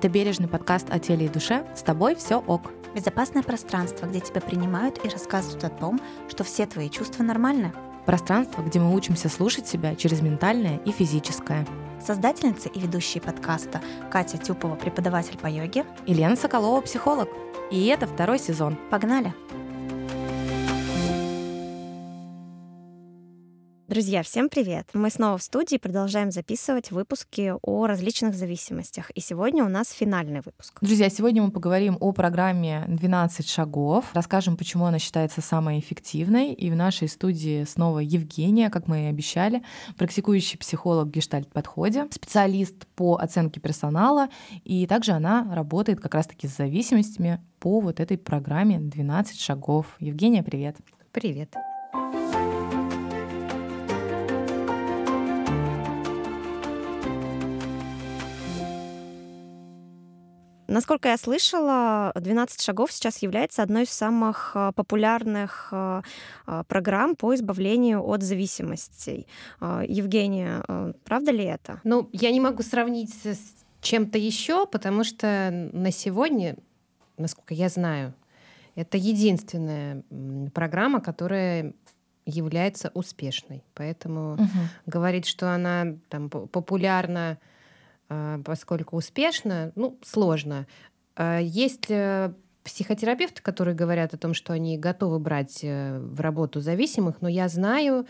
Это бережный подкаст о теле и душе. С тобой все ок. Безопасное пространство, где тебя принимают и рассказывают о том, что все твои чувства нормальны. Пространство, где мы учимся слушать себя через ментальное и физическое. Создательница и ведущие подкаста Катя Тюпова, преподаватель по йоге. И Лена Соколова, психолог. И это второй сезон. Погнали! Друзья, всем привет! Мы снова в студии продолжаем записывать выпуски о различных зависимостях. И сегодня у нас финальный выпуск. Друзья, сегодня мы поговорим о программе «12 шагов», расскажем, почему она считается самой эффективной. И в нашей студии снова Евгения, как мы и обещали, практикующий психолог в гештальт-подходе, специалист по оценке персонала, и также она работает как раз-таки с зависимостями по вот этой программе «12 шагов». Евгения, привет! Привет! Насколько я слышала, 12 шагов сейчас является одной из самых а, популярных а, а, программ по избавлению от зависимостей. Евгения, правда ли это? Ну, я не могу сравнить с чем-то еще, потому что на сегодня, насколько я знаю, это единственная программа, которая является успешной. Поэтому угу. говорить, что она там популярна поскольку успешно, ну, сложно. А, есть э, психотерапевты, которые говорят о том, что они готовы брать э, в работу зависимых, но я знаю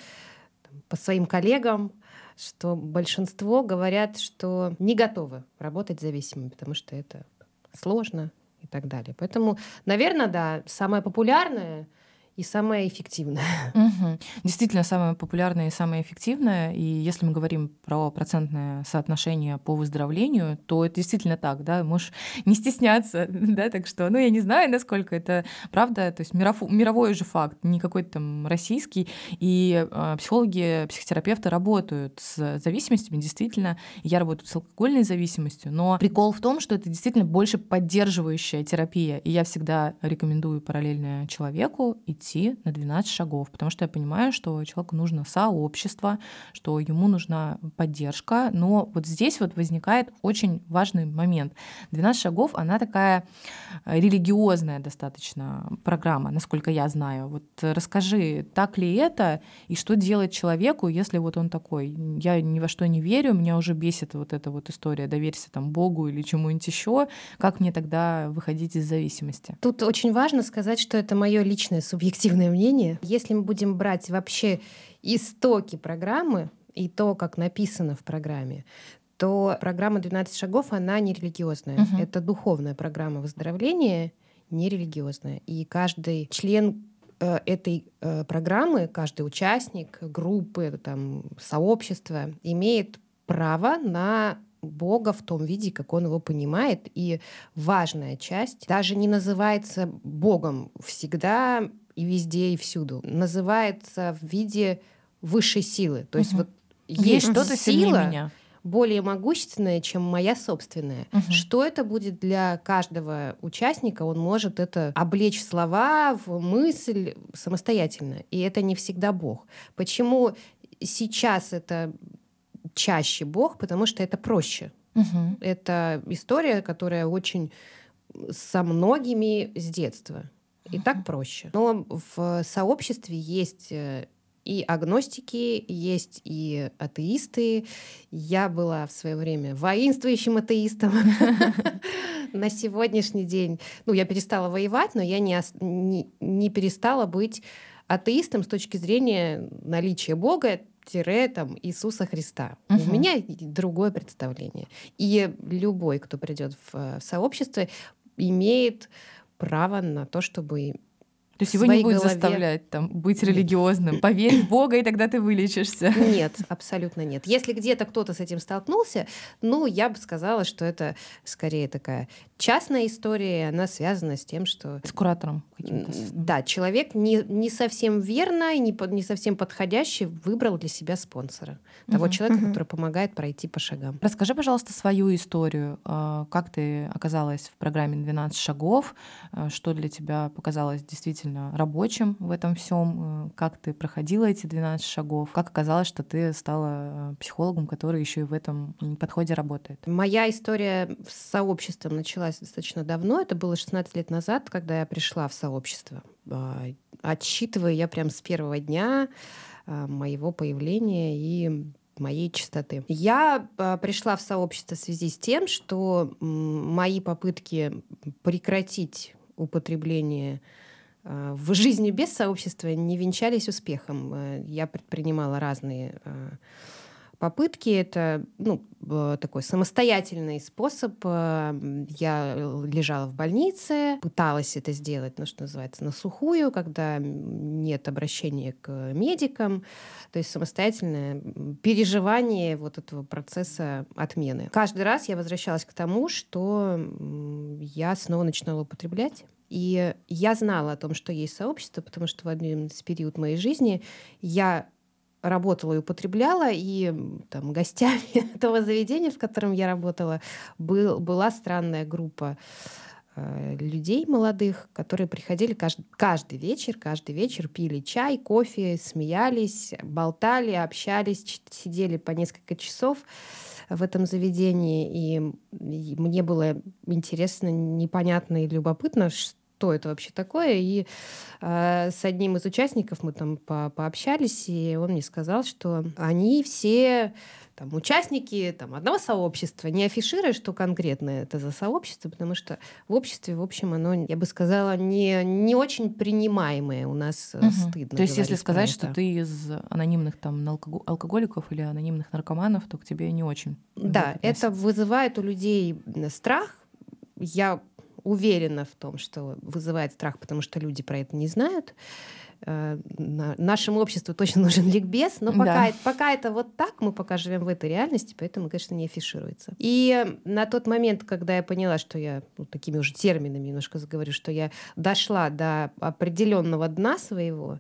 по своим коллегам, что большинство говорят, что не готовы работать зависимыми, потому что это сложно и так далее. Поэтому, наверное, да, самое популярное — и самое эффективное. Угу. Действительно, самое популярное и самое эффективное. И если мы говорим про процентное соотношение по выздоровлению, то это действительно так, да, можешь не стесняться, да, так что, ну, я не знаю, насколько это правда, то есть миров, мировой же факт, не какой-то там российский, и э, психологи, психотерапевты работают с зависимостями, действительно, я работаю с алкогольной зависимостью, но прикол в том, что это действительно больше поддерживающая терапия, и я всегда рекомендую параллельно человеку идти идти на 12 шагов, потому что я понимаю, что человеку нужно сообщество, что ему нужна поддержка. Но вот здесь вот возникает очень важный момент. 12 шагов, она такая э, религиозная достаточно программа, насколько я знаю. Вот расскажи, так ли это, и что делать человеку, если вот он такой, я ни во что не верю, меня уже бесит вот эта вот история, доверься там Богу или чему-нибудь еще, как мне тогда выходить из зависимости? Тут очень важно сказать, что это мое личное субъективное субъективное мнение. Если мы будем брать вообще истоки программы и то, как написано в программе, то программа «12 шагов», она не религиозная. Угу. Это духовная программа выздоровления, не религиозная. И каждый член э, этой э, программы, каждый участник группы, там, сообщества имеет право на Бога в том виде, как он его понимает. И важная часть даже не называется Богом. Всегда и везде, и всюду. Называется в виде высшей силы. То есть угу. вот есть что-то сила меня. более могущественная, чем моя собственная. Угу. Что это будет для каждого участника? Он может это облечь в слова, в мысль самостоятельно. И это не всегда Бог. Почему сейчас это чаще Бог? Потому что это проще. Угу. Это история, которая очень со многими с детства. И так проще. Но в сообществе есть э, и агностики, есть и атеисты. Я была в свое время воинствующим атеистом. На сегодняшний день, ну, я перестала воевать, но я не, не, не перестала быть атеистом с точки зрения наличия Бога, тире там Иисуса Христа. Угу. У меня другое представление. И любой, кто придет в э, сообщество, имеет право на то, чтобы то есть его не будет голове... заставлять там, быть религиозным. Поверь в Бога, и тогда ты вылечишься. Нет, абсолютно нет. Если где-то кто-то с этим столкнулся, ну, я бы сказала, что это скорее такая частная история, она связана с тем, что... С куратором каким-то. Да, человек не, не совсем верно и не, не совсем подходящий выбрал для себя спонсора. Того угу, человека, угу. который помогает пройти по шагам. Расскажи, пожалуйста, свою историю. А, как ты оказалась в программе «12 шагов»? А, что для тебя показалось действительно действительно рабочим в этом всем? Э, как ты проходила эти 12 шагов? Как оказалось, что ты стала э, психологом, который еще и в этом подходе работает? Моя история с сообществом началась достаточно давно. Это было 16 лет назад, когда я пришла в сообщество. А, отсчитывая я прям с первого дня а, моего появления и моей чистоты. Я а, пришла в сообщество в связи с тем, что мои попытки прекратить употребление в жизни без сообщества не венчались успехом. Э, я предпринимала разные попытки. Это ну, такой самостоятельный способ. Э, я лежала в больнице, пыталась это сделать, ну, что называется, на сухую, когда нет обращения к медикам. То есть самостоятельное переживание вот этого процесса отмены. Каждый раз я возвращалась к тому, что я снова начинала употреблять. И я знала о том, что есть сообщество, потому что в один период моей жизни я работала и употребляла, и там, гостями этого заведения, в котором я работала, был, была странная группа э, людей молодых, которые приходили каждый, каждый вечер, каждый вечер пили чай, кофе, смеялись, болтали, общались, сидели по несколько часов в этом заведении, и, и мне было интересно, непонятно и любопытно, что это вообще такое. И э, с одним из участников мы там по пообщались, и он мне сказал, что они все там, участники там, одного сообщества, не афишируя, что конкретно это за сообщество, потому что в обществе, в общем, оно, я бы сказала, не, не очень принимаемое у нас угу. стыдно. То есть, если сказать, что ты из анонимных там, алкоголиков или анонимных наркоманов, то к тебе не очень. Да, это вызывает у людей страх. Я уверена в том, что вызывает страх, потому что люди про это не знают. Э, нашему обществу точно нужен ликбез, но пока, да. это, пока это вот так, мы пока живем в этой реальности, поэтому, конечно, не афишируется. И на тот момент, когда я поняла, что я ну, такими уже терминами немножко заговорю, что я дошла до определенного дна своего,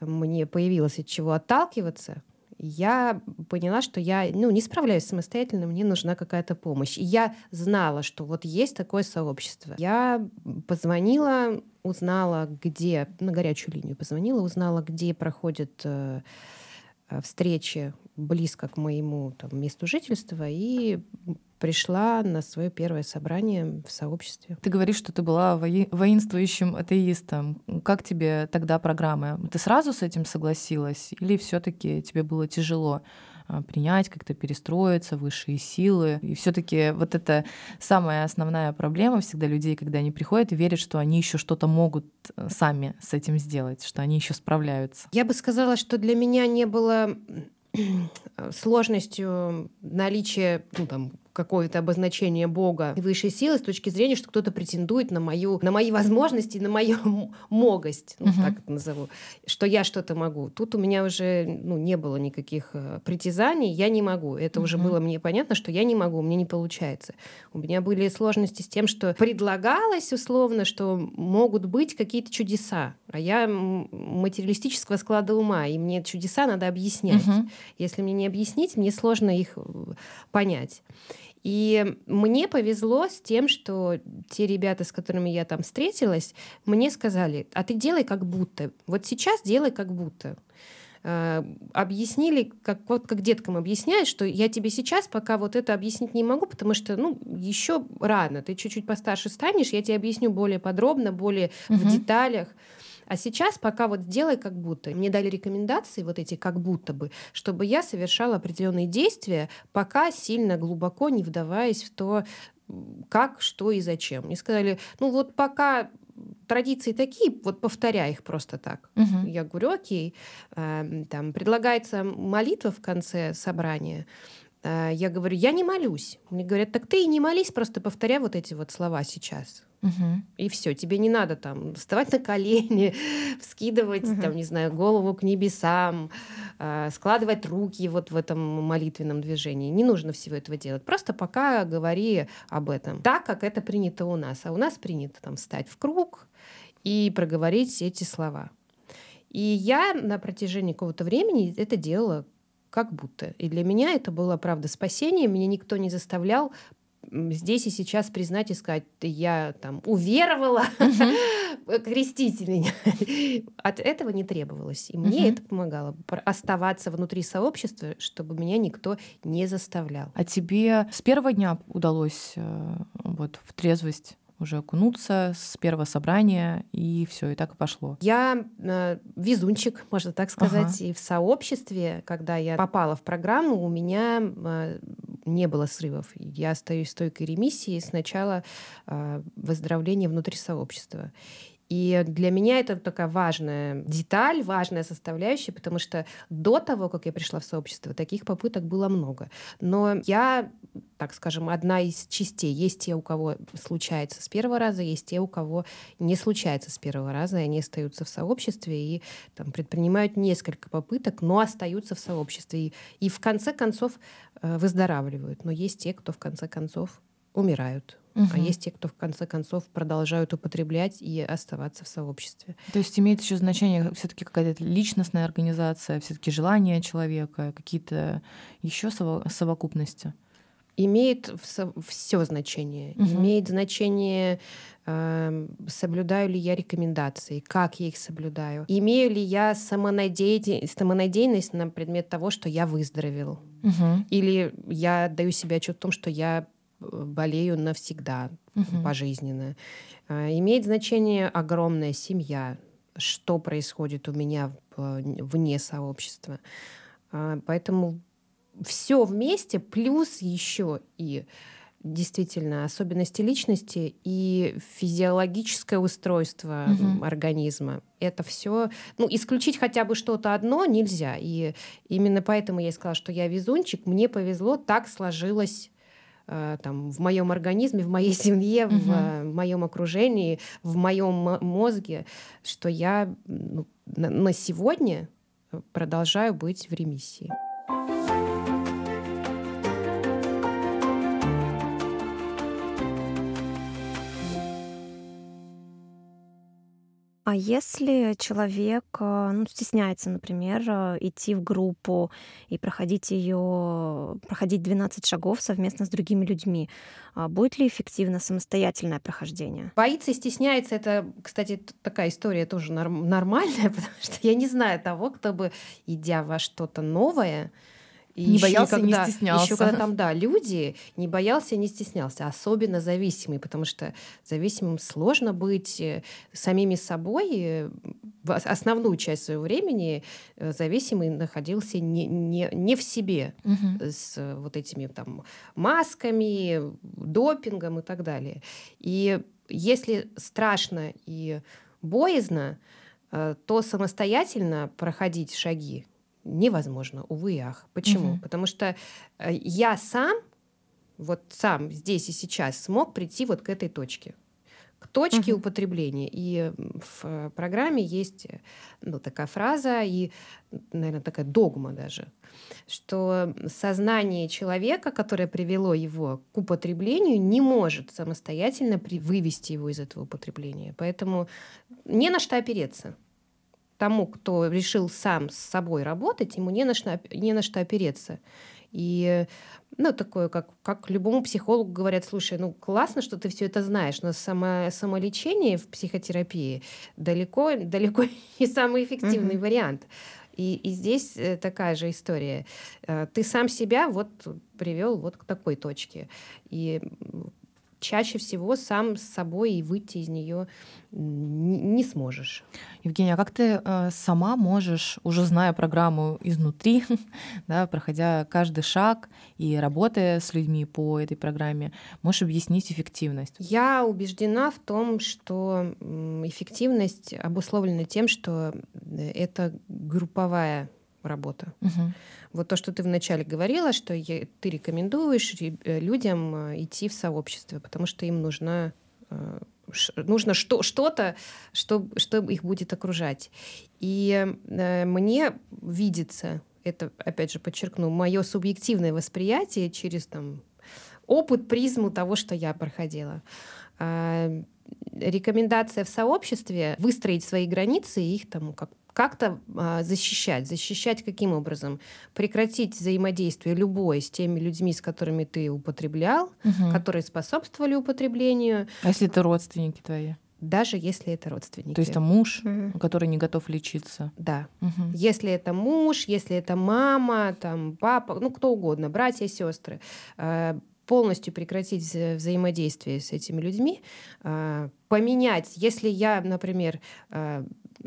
мне появилось от чего отталкиваться, я поняла, что я ну, не справляюсь самостоятельно, мне нужна какая-то помощь. И я знала, что вот есть такое сообщество. Я позвонила, узнала, где, на горячую линию позвонила, узнала, где проходят э, встречи близко к моему там, месту жительства, и пришла на свое первое собрание в сообществе. Ты говоришь, что ты была вои- воинствующим атеистом. Как тебе тогда программа? Ты сразу с этим согласилась или все-таки тебе было тяжело? А, принять, как-то перестроиться, высшие силы. И все-таки вот это самая основная проблема всегда людей, когда они приходят и верят, что они еще что-то могут э, сами с этим сделать, что они еще справляются. Я бы сказала, что для меня не было сложностью наличия ну, там, какое-то обозначение Бога и высшей силы с точки зрения, что кто-то претендует на мою, на мои возможности, на мою могость, ну, uh-huh. так это назову, что я что-то могу. Тут у меня уже ну, не было никаких э, притязаний, я не могу. Это uh-huh. уже было мне понятно, что я не могу, мне не получается. У меня были сложности с тем, что предлагалось условно, что могут быть какие-то чудеса, а я материалистического склада ума, и мне чудеса надо объяснять. Uh-huh. Если мне не объяснить, мне сложно их э, понять. И мне повезло с тем, что те ребята, с которыми я там встретилась, мне сказали, а ты делай как будто. Вот сейчас делай как будто э, объяснили, как вот как деткам объясняют, что я тебе сейчас пока вот это объяснить не могу, потому что ну еще рано, ты чуть-чуть постарше станешь, я тебе объясню более подробно, более угу. в деталях. А сейчас пока вот делай как будто. Мне дали рекомендации вот эти как будто бы, чтобы я совершала определенные действия, пока сильно глубоко не вдаваясь в то, как, что и зачем. Мне сказали, ну вот пока традиции такие, вот повторяй их просто так. Угу. Я говорю, окей. Э, там предлагается молитва в конце собрания. Э, я говорю, я не молюсь. Мне говорят, так ты и не молись, просто повторяй вот эти вот слова сейчас. Угу. И все, тебе не надо там вставать на колени, вскидывать, угу. там, не знаю, голову к небесам, э, складывать руки вот в этом молитвенном движении. Не нужно всего этого делать. Просто пока говори об этом так, как это принято у нас. А у нас принято там встать в круг и проговорить эти слова. И я на протяжении какого-то времени это делала как будто. И для меня это было, правда, спасение. Меня никто не заставлял здесь и сейчас признать и сказать, я там уверовала, крестите меня. От этого не требовалось. И мне это помогало оставаться внутри сообщества, чтобы меня никто не заставлял. А тебе с первого дня удалось э, вот в трезвость уже окунуться с первого собрания, и все, и так и пошло. Я э, везунчик, можно так сказать, ага. и в сообществе, когда я попала в программу, у меня э, не было срывов. Я остаюсь в стойкой ремиссии с начала э, выздоровления внутри сообщества. И для меня это такая важная деталь, важная составляющая, потому что до того, как я пришла в сообщество, таких попыток было много. Но я, так скажем, одна из частей. Есть те, у кого случается с первого раза, есть те, у кого не случается с первого раза, и они остаются в сообществе и там, предпринимают несколько попыток, но остаются в сообществе. И, и в конце концов э, выздоравливают. Но есть те, кто в конце концов умирают Угу. А есть те, кто в конце концов продолжают употреблять и оставаться в сообществе. То есть имеет еще значение все-таки какая-то личностная организация, все-таки желания человека, какие-то еще совокупности? Имеет все значение. Угу. Имеет значение, э, соблюдаю ли я рекомендации, как я их соблюдаю, имею ли я самонадеянность на предмет того, что я выздоровел, угу. или я даю себе отчет в том, что я болею навсегда, угу. пожизненно. А, имеет значение огромная семья, что происходит у меня вне сообщества. А, поэтому все вместе, плюс еще и действительно особенности личности и физиологическое устройство угу. организма. Это все, ну, исключить хотя бы что-то одно нельзя. И именно поэтому я и сказала, что я везунчик. Мне повезло, так сложилось Э, там, в моем организме, в моей семье, угу. в моем окружении, в моем мозге, что я ну, на сегодня продолжаю быть в ремиссии. А если человек э, ну, стесняется, например, э, идти в группу и проходить ее, проходить 12 шагов совместно с другими людьми, а будет ли эффективно самостоятельное прохождение? Боится и стесняется, это, кстати, такая история тоже нормальная, потому что я не знаю того, кто бы, идя во что-то новое, и не боялся, когда, не стеснялся. Еще когда там, да, люди, не боялся, не стеснялся. Особенно зависимые, потому что зависимым сложно быть э, самими собой. Э, основную часть своего времени э, зависимый находился не, не, не в себе угу. с вот этими там масками, допингом и так далее. И если страшно и боязно, то самостоятельно проходить шаги невозможно, увы и ах. Почему? Угу. Потому что э, я сам, вот сам здесь и сейчас смог прийти вот к этой точке к точке угу. употребления. И в программе есть ну, такая фраза и, наверное, такая догма даже, что сознание человека, которое привело его к употреблению, не может самостоятельно вывести его из этого употребления. Поэтому не на что опереться тому, кто решил сам с собой работать, ему не на что, не на что опереться. И ну, такое, как, как любому психологу говорят, слушай, ну классно, что ты все это знаешь, но само, самолечение в психотерапии далеко, далеко не самый эффективный mm-hmm. вариант. И, и здесь э, такая же история. Э, ты сам себя вот привел вот к такой точке. И чаще всего сам с собой и выйти из нее не сможешь. Евгения, а как ты э, сама можешь, уже зная программу изнутри, да, проходя каждый шаг и работая с людьми по этой программе, можешь объяснить эффективность? Я убеждена в том, что эффективность обусловлена тем, что э, это групповая работа. Угу. Вот то, что ты вначале говорила, что ты рекомендуешь э, людям э, идти в сообщество, потому что им нужна э, нужно что, что-то, что, что их будет окружать. И э, мне видится, это, опять же, подчеркну, мое субъективное восприятие через там, опыт, призму того, что я проходила. Э, рекомендация в сообществе выстроить свои границы и их там как как-то а, защищать. Защищать каким образом? Прекратить взаимодействие любое с теми людьми, с которыми ты употреблял, угу. которые способствовали употреблению. А если это родственники твои? даже если это родственники. То есть это муж, угу. который не готов лечиться. Да. Угу. Если это муж, если это мама, там папа, ну кто угодно, братья, сестры, э, полностью прекратить взаимодействие с этими людьми, э, поменять, если я, например,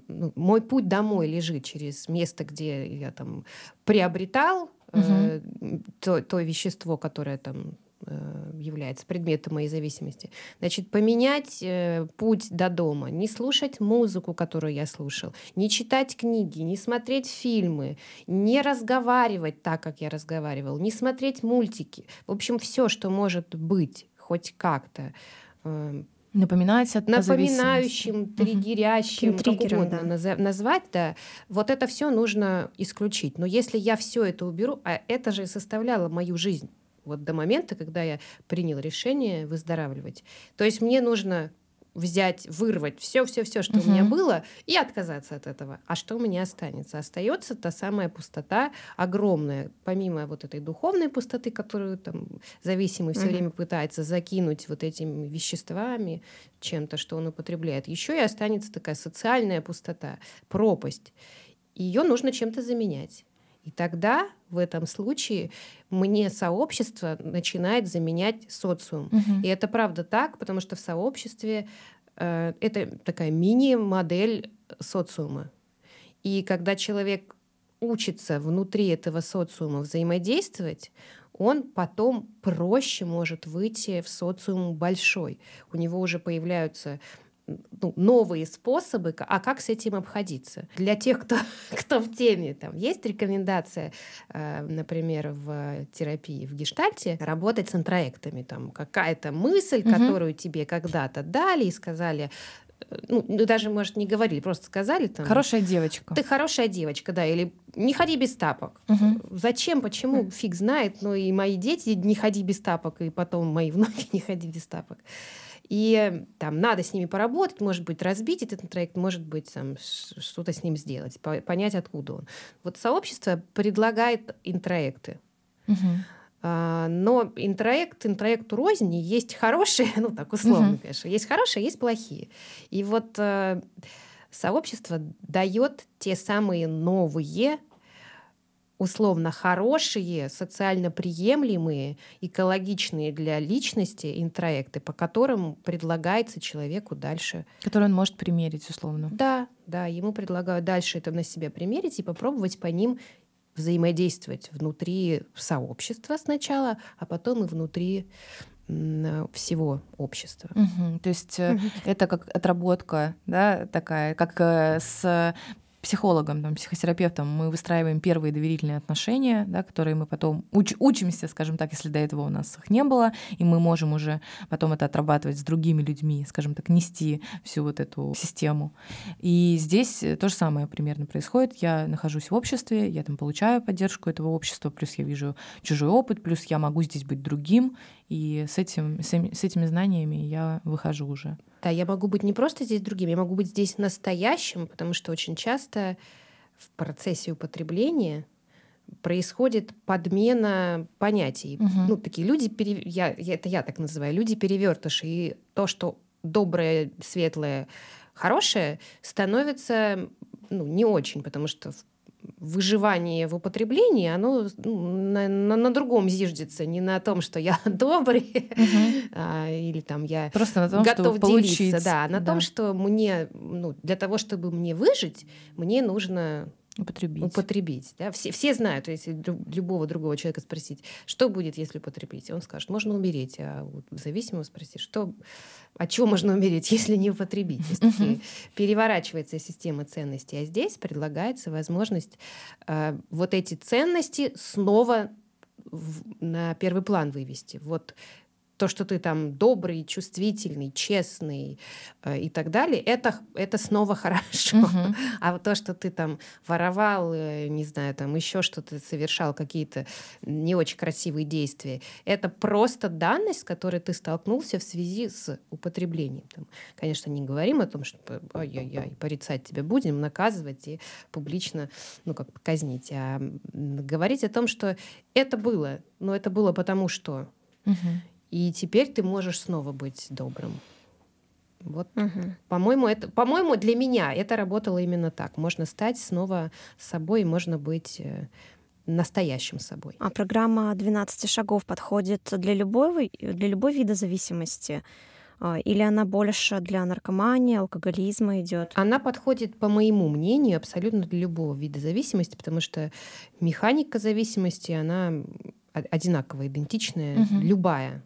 ну, мой путь домой лежит через место, где я там приобретал угу. то, то вещество, которое там Э, является предметом моей зависимости. Значит, поменять э, путь до дома, не слушать музыку, которую я слушал, не читать книги, не смотреть фильмы, не разговаривать так, как я разговаривал, не смотреть мультики. В общем, все, что может быть хоть как-то э, Напоминать от Напоминающим, триггерящим, угу. как угодно да. назвать, да. Вот это все нужно исключить. Но если я все это уберу, а это же составляло мою жизнь, вот до момента, когда я принял решение выздоравливать. То есть мне нужно взять, вырвать все-все-все, что угу. у меня было, и отказаться от этого. А что у меня останется? Остается та самая пустота огромная, помимо вот этой духовной пустоты, которую там зависимый все угу. время пытается закинуть вот этими веществами, чем-то, что он употребляет. Еще и останется такая социальная пустота, пропасть. Ее нужно чем-то заменять. И тогда в этом случае мне сообщество начинает заменять социум. Угу. И это правда так, потому что в сообществе э, это такая мини-модель социума. И когда человек учится внутри этого социума взаимодействовать, он потом проще может выйти в социум большой. У него уже появляются ну, новые способы, а как с этим обходиться. Для тех, кто, кто в теме, там есть рекомендация, э, например, в терапии, в гештальте, работать с интроектами. Там какая-то мысль, угу. которую тебе когда-то дали и сказали, э, ну, ну, даже, может, не говорили, просто сказали там... Хорошая девочка. Ты хорошая девочка, да, или не ходи без тапок. Угу. Зачем, почему, угу. фиг знает, но и мои дети не ходи без тапок, и потом мои внуки не ходи без тапок. И там надо с ними поработать, может быть, разбить этот проект, может быть, там, что-то с ним сделать, понять, откуда он. Вот сообщество предлагает интроекты. Угу. А, но интроект, интроекту розни есть хорошие, ну так условно, угу. конечно, есть хорошие, есть плохие. И вот э, сообщество дает те самые новые условно хорошие, социально приемлемые, экологичные для личности интроекты, по которым предлагается человеку дальше. Которые он может примерить, условно. Да, да, ему предлагают дальше это на себя примерить и попробовать по ним взаимодействовать внутри сообщества сначала, а потом и внутри всего общества. Угу. То есть угу. это как отработка, да, такая, как э, с психологом, там, психотерапевтом мы выстраиваем первые доверительные отношения, да, которые мы потом уч- учимся, скажем так, если до этого у нас их не было, и мы можем уже потом это отрабатывать с другими людьми, скажем так, нести всю вот эту систему. И здесь то же самое примерно происходит. Я нахожусь в обществе, я там получаю поддержку этого общества, плюс я вижу чужой опыт, плюс я могу здесь быть другим, и с, этим, с, этими знаниями я выхожу уже. Да, я могу быть не просто здесь другим, я могу быть здесь настоящим, потому что очень часто в процессе употребления происходит подмена понятий. Угу. Ну, такие люди, пере... я, это я так называю, люди перевертыши. И то, что доброе, светлое, хорошее, становится ну, не очень, потому что в выживание в употреблении, оно ну, на, на, на другом зиждется, не на том, что я добрый угу. а, или там я Просто на том, готов чтобы делиться, получить. да, на да. том, что мне, ну, для того, чтобы мне выжить, мне нужно употребить. употребить да? все, все знают, если любого другого человека спросить, что будет, если употребить, он скажет, можно умереть, а вот зависимого спросить, что, от чего можно умереть, если не употребить? Есть переворачивается система ценностей, а здесь предлагается возможность э, вот эти ценности снова в, на первый план вывести. Вот то, что ты там добрый, чувствительный, честный э, и так далее, это, это снова хорошо. Угу. А вот то, что ты там воровал, э, не знаю, там еще что-то совершал, какие-то не очень красивые действия, это просто данность, с которой ты столкнулся в связи с употреблением. Там, конечно, не говорим о том, что ай-яй-яй, порицать тебя будем, наказывать и публично, ну, как казнить, а говорить о том, что это было, но это было потому что. Угу. И теперь ты можешь снова быть добрым. Вот, угу. по-моему, это, по-моему, для меня это работало именно так. Можно стать снова собой, можно быть э, настоящим собой. А программа 12 шагов подходит для любой, для любой вида зависимости? А, или она больше для наркомании, алкоголизма идет? Она подходит, по моему мнению, абсолютно для любого вида зависимости, потому что механика зависимости, она одинаковая, идентичная, угу. любая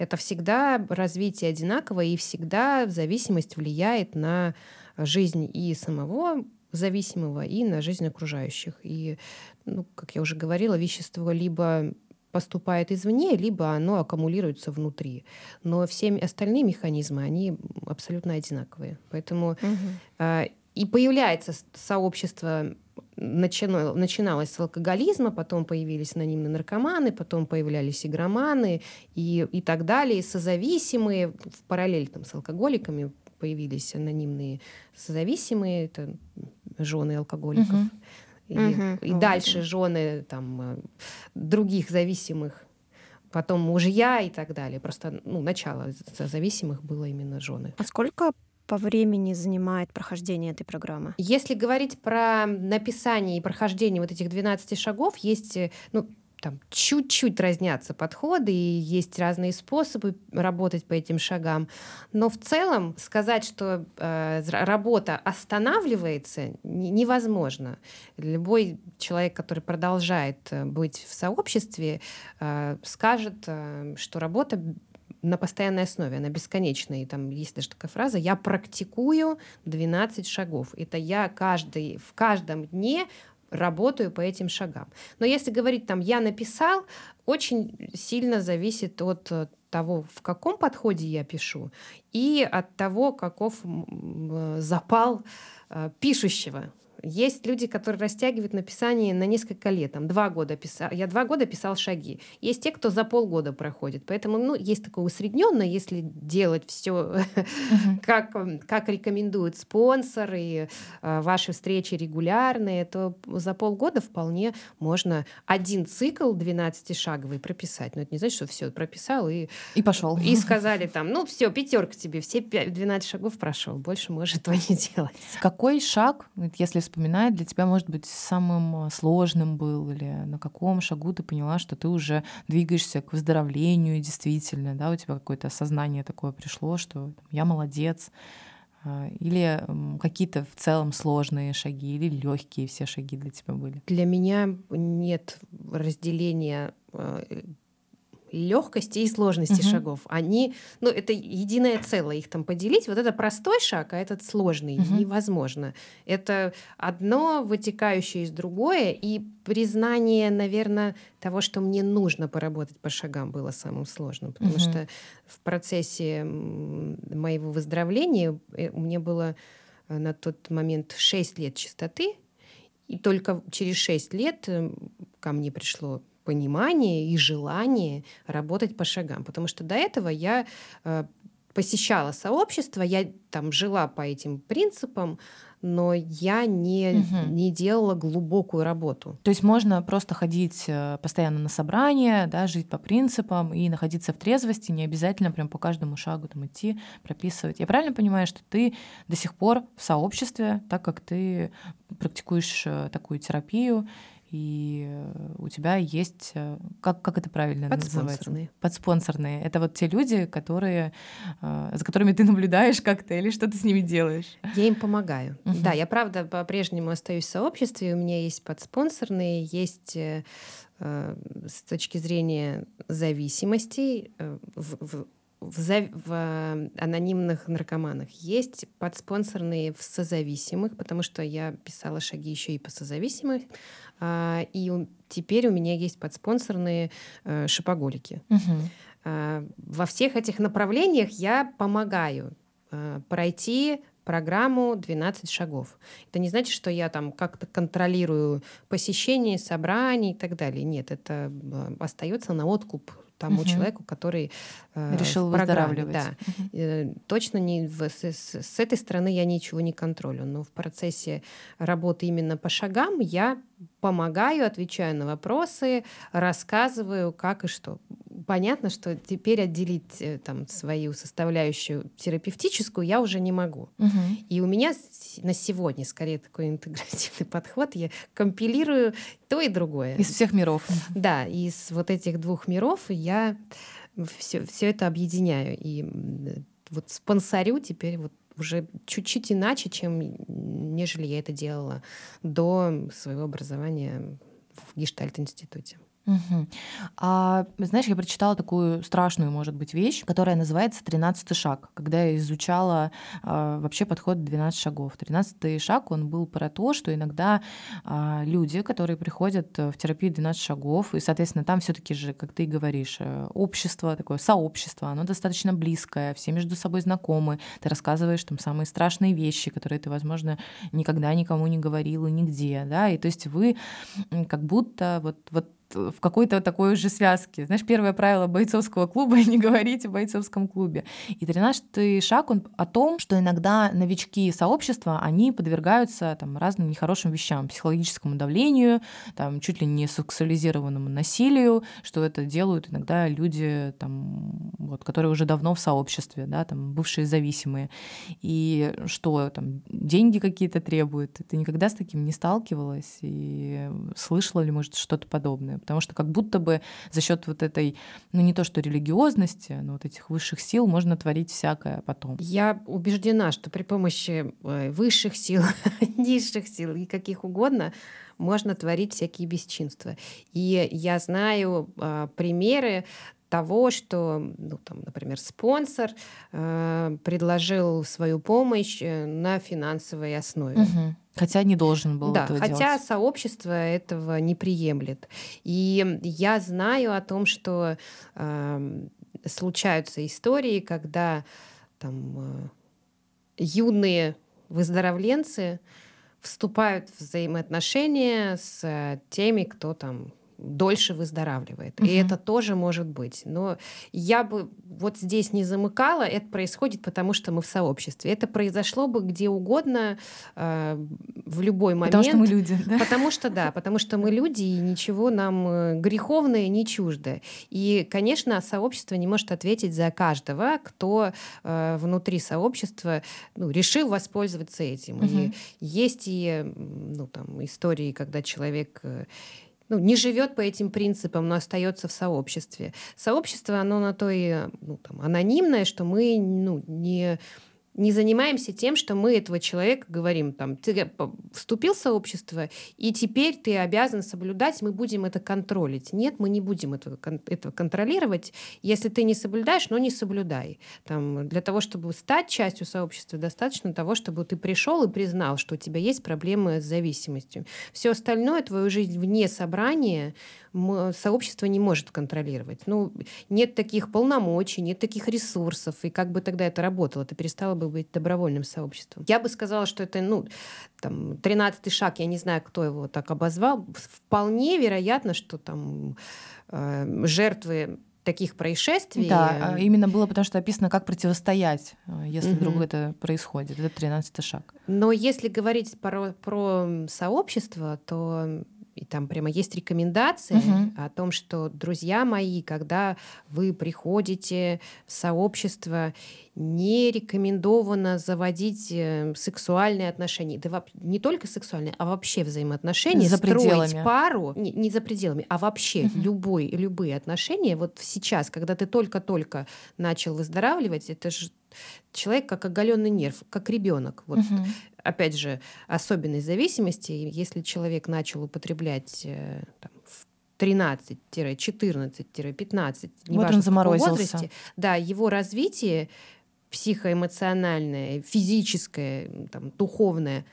это всегда развитие одинаковое, и всегда зависимость влияет на жизнь и самого зависимого, и на жизнь окружающих. И, ну, как я уже говорила, вещество либо поступает извне, либо оно аккумулируется внутри. Но все остальные механизмы, они абсолютно одинаковые. Поэтому угу. э, и появляется сообщество начино, начиналось с алкоголизма, потом появились анонимные наркоманы, потом появлялись игроманы и, и так далее, созависимые, в параллель там, с алкоголиками появились анонимные созависимые, это жены алкоголиков. Угу. И, угу. и дальше жены там, э, других зависимых потом мужья и так далее. Просто ну, начало зависимых было именно жены. А сколько по времени занимает прохождение этой программы? Если говорить про написание и прохождение вот этих 12 шагов, есть э, ну, там чуть-чуть разнятся подходы, и есть разные способы работать по этим шагам. Но в целом сказать, что э, работа останавливается, невозможно. Любой человек, который продолжает э, быть в сообществе, э, скажет, э, что работа на постоянной основе, она бесконечная. И там есть даже такая фраза «я практикую 12 шагов». Это я каждый, в каждом дне работаю по этим шагам. Но если говорить там «я написал», очень сильно зависит от э, того, в каком подходе я пишу, и от того, каков э, запал э, пишущего. Есть люди, которые растягивают написание на несколько лет. Там, два года писал, я два года писал шаги. Есть те, кто за полгода проходит. Поэтому ну, есть такое усредненное, если делать все как, как рекомендуют спонсоры, э, ваши встречи регулярные, то за полгода вполне можно один цикл 12-шаговый прописать. Но это не значит, что все прописал и, и пошел. И сказали там, ну все, пятерка тебе, все 12 шагов прошел, больше можешь этого не делать. Какой шаг, если вспоминает, для тебя, может быть, самым э, сложным был, или на каком шагу ты поняла, что ты уже двигаешься к выздоровлению действительно, да, у тебя какое-то осознание такое пришло, что я молодец, а, или какие-то в целом сложные шаги, или легкие все шаги для тебя были? Для меня нет разделения э, легкости и сложности угу. шагов. Они, ну, это единое целое, их там поделить. Вот это простой шаг, а этот сложный угу. невозможно. Это одно вытекающее из другое, и признание, наверное, того, что мне нужно поработать по шагам, было самым сложным, потому угу. что в процессе моего выздоровления э, у меня было э, на тот момент 6 лет чистоты, и только через 6 лет э, ко мне пришло понимание и желание работать по шагам. Потому что до этого я э, посещала сообщество, я там жила по этим принципам, но я не, угу. не делала глубокую работу. То есть можно просто ходить э, постоянно на собрания, да, жить по принципам и находиться в трезвости, не обязательно прям по каждому шагу там идти, прописывать. Я правильно понимаю, что ты до сих пор в сообществе, так как ты практикуешь э, такую терапию, и э, у тебя есть, э, как, как это правильно называется? Подспонсорные. Это вот те люди, которые, э, за которыми ты наблюдаешь как-то или что ты с ними делаешь? Я им помогаю. Uh-huh. Да, я правда по-прежнему остаюсь в сообществе, у меня есть подспонсорные, есть с точки зрения зависимостей в, в в, за, в анонимных наркоманах есть подспонсорные в созависимых, потому что я писала шаги еще и по созависимых, а, и теперь у меня есть подспонсорные э, шопоголики. Угу. э, во всех этих направлениях я помогаю э, пройти программу 12 шагов. Это не значит, что я там как-то контролирую посещение собраний и так далее. Нет, это э, остается на откуп тому угу. человеку, который э, решил выздоравливать. Да. Угу. Э, точно не в, с, с, этой стороны я ничего не контролю, но в процессе работы именно по шагам я помогаю, отвечаю на вопросы, рассказываю, как и что. Понятно, что теперь отделить э, там свою составляющую терапевтическую я уже не могу. Угу. И у меня на сегодня скорее такой интегративный подход. Я компилирую то и другое. Из всех миров. Да, из вот этих двух миров я все, все это объединяю. И вот спонсорю теперь вот уже чуть-чуть иначе, чем нежели я это делала до своего образования в Гештальт-институте. Угу. А, знаешь, я прочитала такую страшную, может быть, вещь, которая называется «Тринадцатый шаг», когда я изучала а, вообще подход 12 шагов. Тринадцатый шаг, он был про то, что иногда а, люди, которые приходят в терапию 12 шагов, и, соответственно, там все таки же, как ты и говоришь, э, общество, такое сообщество, оно достаточно близкое, все между собой знакомы, ты рассказываешь там самые страшные вещи, которые ты, возможно, никогда никому не говорила нигде, да, и то есть вы как будто вот, вот в какой-то такой уже связке. Знаешь, первое правило бойцовского клуба — не говорить о бойцовском клубе. И тринадцатый шаг, он о том, что иногда новички сообщества, они подвергаются там, разным нехорошим вещам, психологическому давлению, там, чуть ли не сексуализированному насилию, что это делают иногда люди, там, вот, которые уже давно в сообществе, да, там, бывшие зависимые. И что там, деньги какие-то требуют. Ты никогда с таким не сталкивалась и слышала ли, может, что-то подобное? Потому что как будто бы за счет вот этой, ну не то что религиозности, но вот этих высших сил можно творить всякое потом. Я убеждена, что при помощи э, высших сил, низших сил и каких угодно можно творить всякие бесчинства. И я знаю э, примеры того, что, ну, там, например, спонсор э, предложил свою помощь э, на финансовой основе. Угу. Хотя не должен был да, этого хотя делать. сообщество этого не приемлет. И я знаю о том, что э, случаются истории, когда там э, юные выздоровленцы вступают в взаимоотношения с теми, кто там дольше выздоравливает. Угу. И это тоже может быть. Но я бы вот здесь не замыкала. Это происходит потому, что мы в сообществе. Это произошло бы где угодно, э, в любой момент. Потому что мы люди, да? Потому что да, потому что мы люди, и ничего нам э, греховное не чуждо. И, конечно, сообщество не может ответить за каждого, кто э, внутри сообщества ну, решил воспользоваться этим. Угу. И есть и ну, там, истории, когда человек э, ну, не живет по этим принципам, но остается в сообществе. Сообщество, оно на то и ну, там, анонимное, что мы ну, не не занимаемся тем, что мы этого человека говорим, там, ты вступил в сообщество, и теперь ты обязан соблюдать, мы будем это контролить. Нет, мы не будем этого, этого контролировать. Если ты не соблюдаешь, но не соблюдай. Там, для того, чтобы стать частью сообщества, достаточно того, чтобы ты пришел и признал, что у тебя есть проблемы с зависимостью. Все остальное, твою жизнь вне собрания, сообщество не может контролировать. Ну, нет таких полномочий, нет таких ресурсов. И как бы тогда это работало? Ты перестала бы быть добровольным сообществом. Я бы сказала, что это, ну, там, 13 шаг, я не знаю, кто его так обозвал. Вполне вероятно, что там э, жертвы таких происшествий. Да, а именно было потому, что описано, как противостоять, э, если угу. вдруг это происходит. Это 13 шаг. Но если говорить про, про сообщество, то и там прямо есть рекомендации угу. о том, что, друзья мои, когда вы приходите в сообщество, не рекомендовано заводить э, сексуальные отношения, да не только сексуальные, а вообще взаимоотношения, за строить пределами. пару, не, не за пределами, а вообще угу. любой, любые отношения. Вот сейчас, когда ты только-только начал выздоравливать, это же человек как оголенный нерв, как ребенок. Вот угу опять же, особенность зависимости, если человек начал употреблять э, там, в 13-14-15, вот он заморозился. возрасте, да, его развитие психоэмоциональное, физическое, там, духовное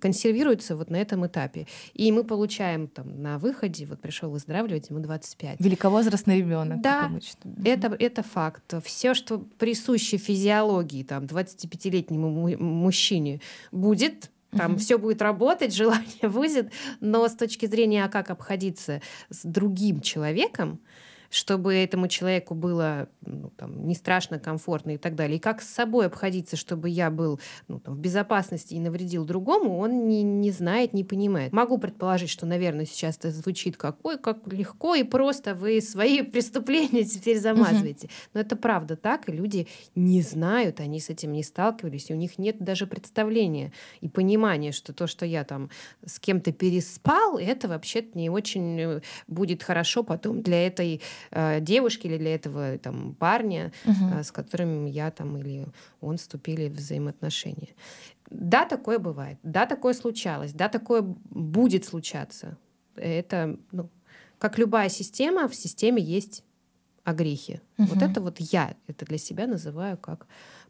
консервируется вот на этом этапе. И мы получаем там на выходе, вот пришел выздоравливать, ему 25. Великовозрастный ребенок. Да, это, это факт. Все, что присуще физиологии там 25-летнему мужчине будет там угу. все будет работать, желание будет, но с точки зрения, а как обходиться с другим человеком, чтобы этому человеку было ну, там, не страшно, комфортно и так далее. И как с собой обходиться, чтобы я был ну, там, в безопасности и навредил другому, он не, не знает, не понимает. Могу предположить, что, наверное, сейчас это звучит как «Ой, как легко и просто вы свои преступления теперь замазываете». Угу. Но это правда так, и люди не знают, они с этим не сталкивались, и у них нет даже представления и понимания, что то, что я там с кем-то переспал, это вообще-то не очень э, будет хорошо потом для этой э, девушки или для этого там парня, угу. с которым я там или он вступили в взаимоотношения. Да, такое бывает. Да, такое случалось. Да, такое будет случаться. Это, ну, как любая система, в системе есть огрехи. Угу. Вот это вот я это для себя называю как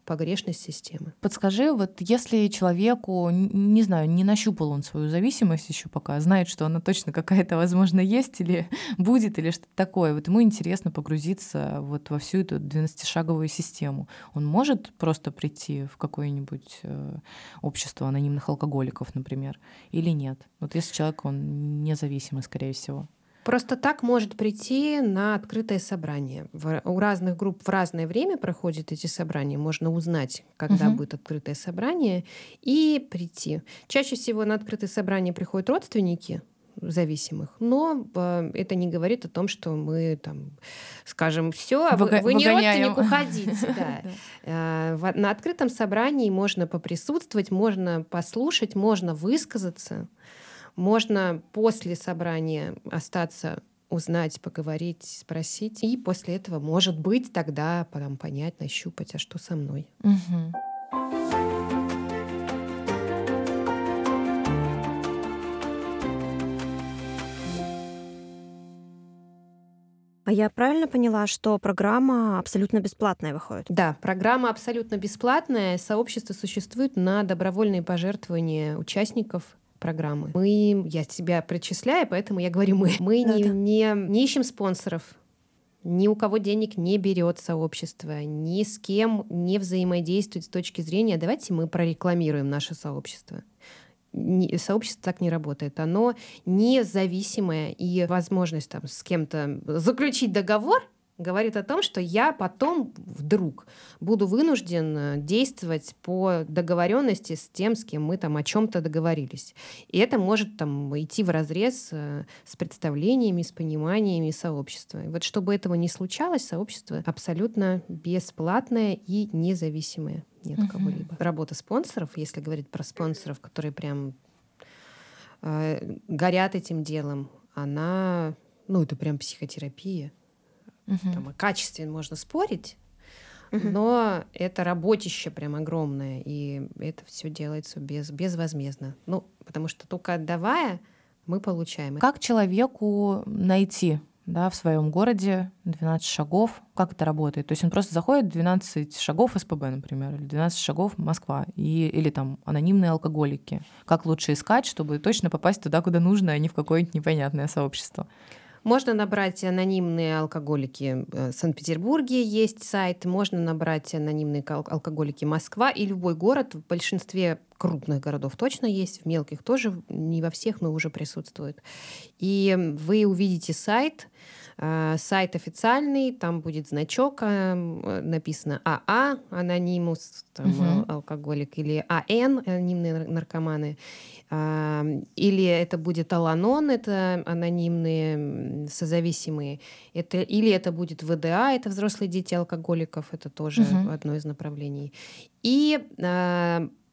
погрешность системы. Подскажи, вот если человеку, не знаю, не нащупал он свою зависимость еще пока, знает, что она точно какая-то, возможно, есть или будет, или что-то такое, вот ему интересно погрузиться вот во всю эту 12-шаговую систему. Он может просто прийти в какое-нибудь э, общество анонимных алкоголиков, например, или нет? Вот если человек, он независимый, скорее всего. Просто так может прийти на открытое собрание. у разных групп в разное время проходят эти собрания. Можно узнать, когда угу. будет открытое собрание, и прийти. Чаще всего на открытое собрание приходят родственники зависимых, но э, это не говорит о том, что мы там скажем все, а вы, вы не родственник, уходите. Да. Э, на открытом собрании можно поприсутствовать, можно послушать, можно высказаться. Можно после собрания остаться узнать, поговорить, спросить. И после этого, может быть, тогда потом понять, нащупать, а что со мной. Угу. А я правильно поняла, что программа абсолютно бесплатная выходит? Да, программа абсолютно бесплатная. Сообщество существует на добровольные пожертвования участников программы. Мы, я тебя причисляю, поэтому я говорю мы. Мы да, не, да. Не, не ищем спонсоров, ни у кого денег не берет сообщество, ни с кем не взаимодействует с точки зрения «давайте мы прорекламируем наше сообщество». Сообщество так не работает. Оно независимое, и возможность там, с кем-то заключить договор — говорит о том, что я потом вдруг буду вынужден э, действовать по договоренности с тем, с кем мы там о чем-то договорились. И это может там идти в разрез э, с представлениями, с пониманиями сообщества. И вот чтобы этого не случалось, сообщество абсолютно бесплатное и независимое нет uh-huh. кого-либо. Работа спонсоров, если говорить про спонсоров, которые прям э, горят этим делом, она, ну это прям психотерапия. Угу. Там, о качестве можно спорить, угу. но это работище прям огромное, и это все делается без, безвозмездно. Ну, потому что только отдавая, мы получаем. Как человеку найти да, в своем городе 12 шагов, как это работает? То есть он просто заходит 12 шагов СПБ, например, или 12 шагов Москва, и, или там анонимные алкоголики. Как лучше искать, чтобы точно попасть туда, куда нужно, а не в какое-нибудь непонятное сообщество? Можно набрать анонимные алкоголики э, в Санкт-Петербурге, есть сайт. Можно набрать анонимные алкоголики Москва и любой город. В большинстве крупных городов точно есть, в мелких тоже, не во всех, но уже присутствует. И вы увидите сайт, сайт официальный, там будет значок, э, написано АА, анонимус, там, угу. алкоголик, или АН, анонимные наркоманы. Или это будет Аланон, это анонимные созависимые. Это, или это будет ВДА, это взрослые дети алкоголиков, это тоже угу. одно из направлений. И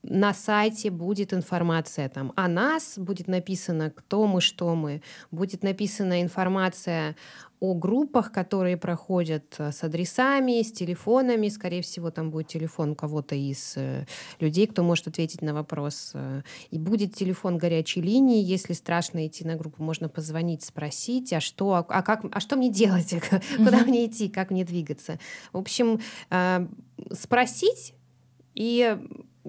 на сайте будет информация там о нас, будет написано, кто мы, что мы, будет написана информация о группах, которые проходят э, с адресами, с телефонами. Скорее всего, там будет телефон кого-то из э, людей, кто может ответить на вопрос. Э, и будет телефон горячей линии. Если страшно идти на группу, можно позвонить, спросить, а что, а, а как, а что мне делать, куда мне идти, как мне двигаться. В общем, спросить и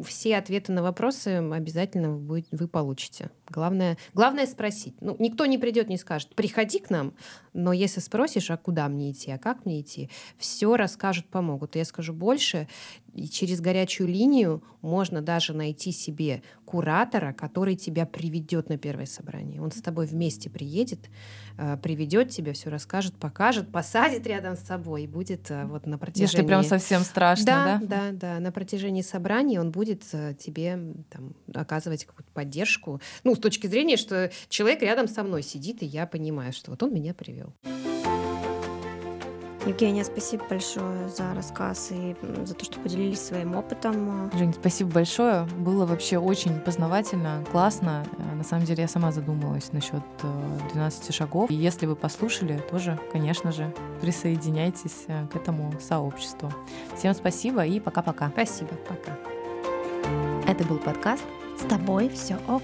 все ответы на вопросы обязательно вы, вы получите. Главное, главное спросить. Ну, никто не придет, не скажет, приходи к нам, но если спросишь, а куда мне идти, а как мне идти, все расскажут, помогут. Я скажу больше, и через горячую линию можно даже найти себе куратора, который тебя приведет на первое собрание. Он с тобой вместе приедет, э, приведет тебя, все расскажет, покажет, посадит рядом с собой и будет э, вот на протяжении... Если прям совсем страшно, да? Да, да, да. На протяжении собраний он будет э, тебе там, оказывать какую-то поддержку. Ну, с точки зрения, что человек рядом со мной сидит, и я понимаю, что вот он меня привел. Евгения, спасибо большое за рассказ и за то, что поделились своим опытом. Жень, спасибо большое. Было вообще очень познавательно, классно. На самом деле я сама задумалась насчет 12 э, шагов. И если вы послушали, тоже, конечно же, присоединяйтесь э, к этому сообществу. Всем спасибо и пока-пока. Спасибо, пока. Это был подкаст «С тобой все ок».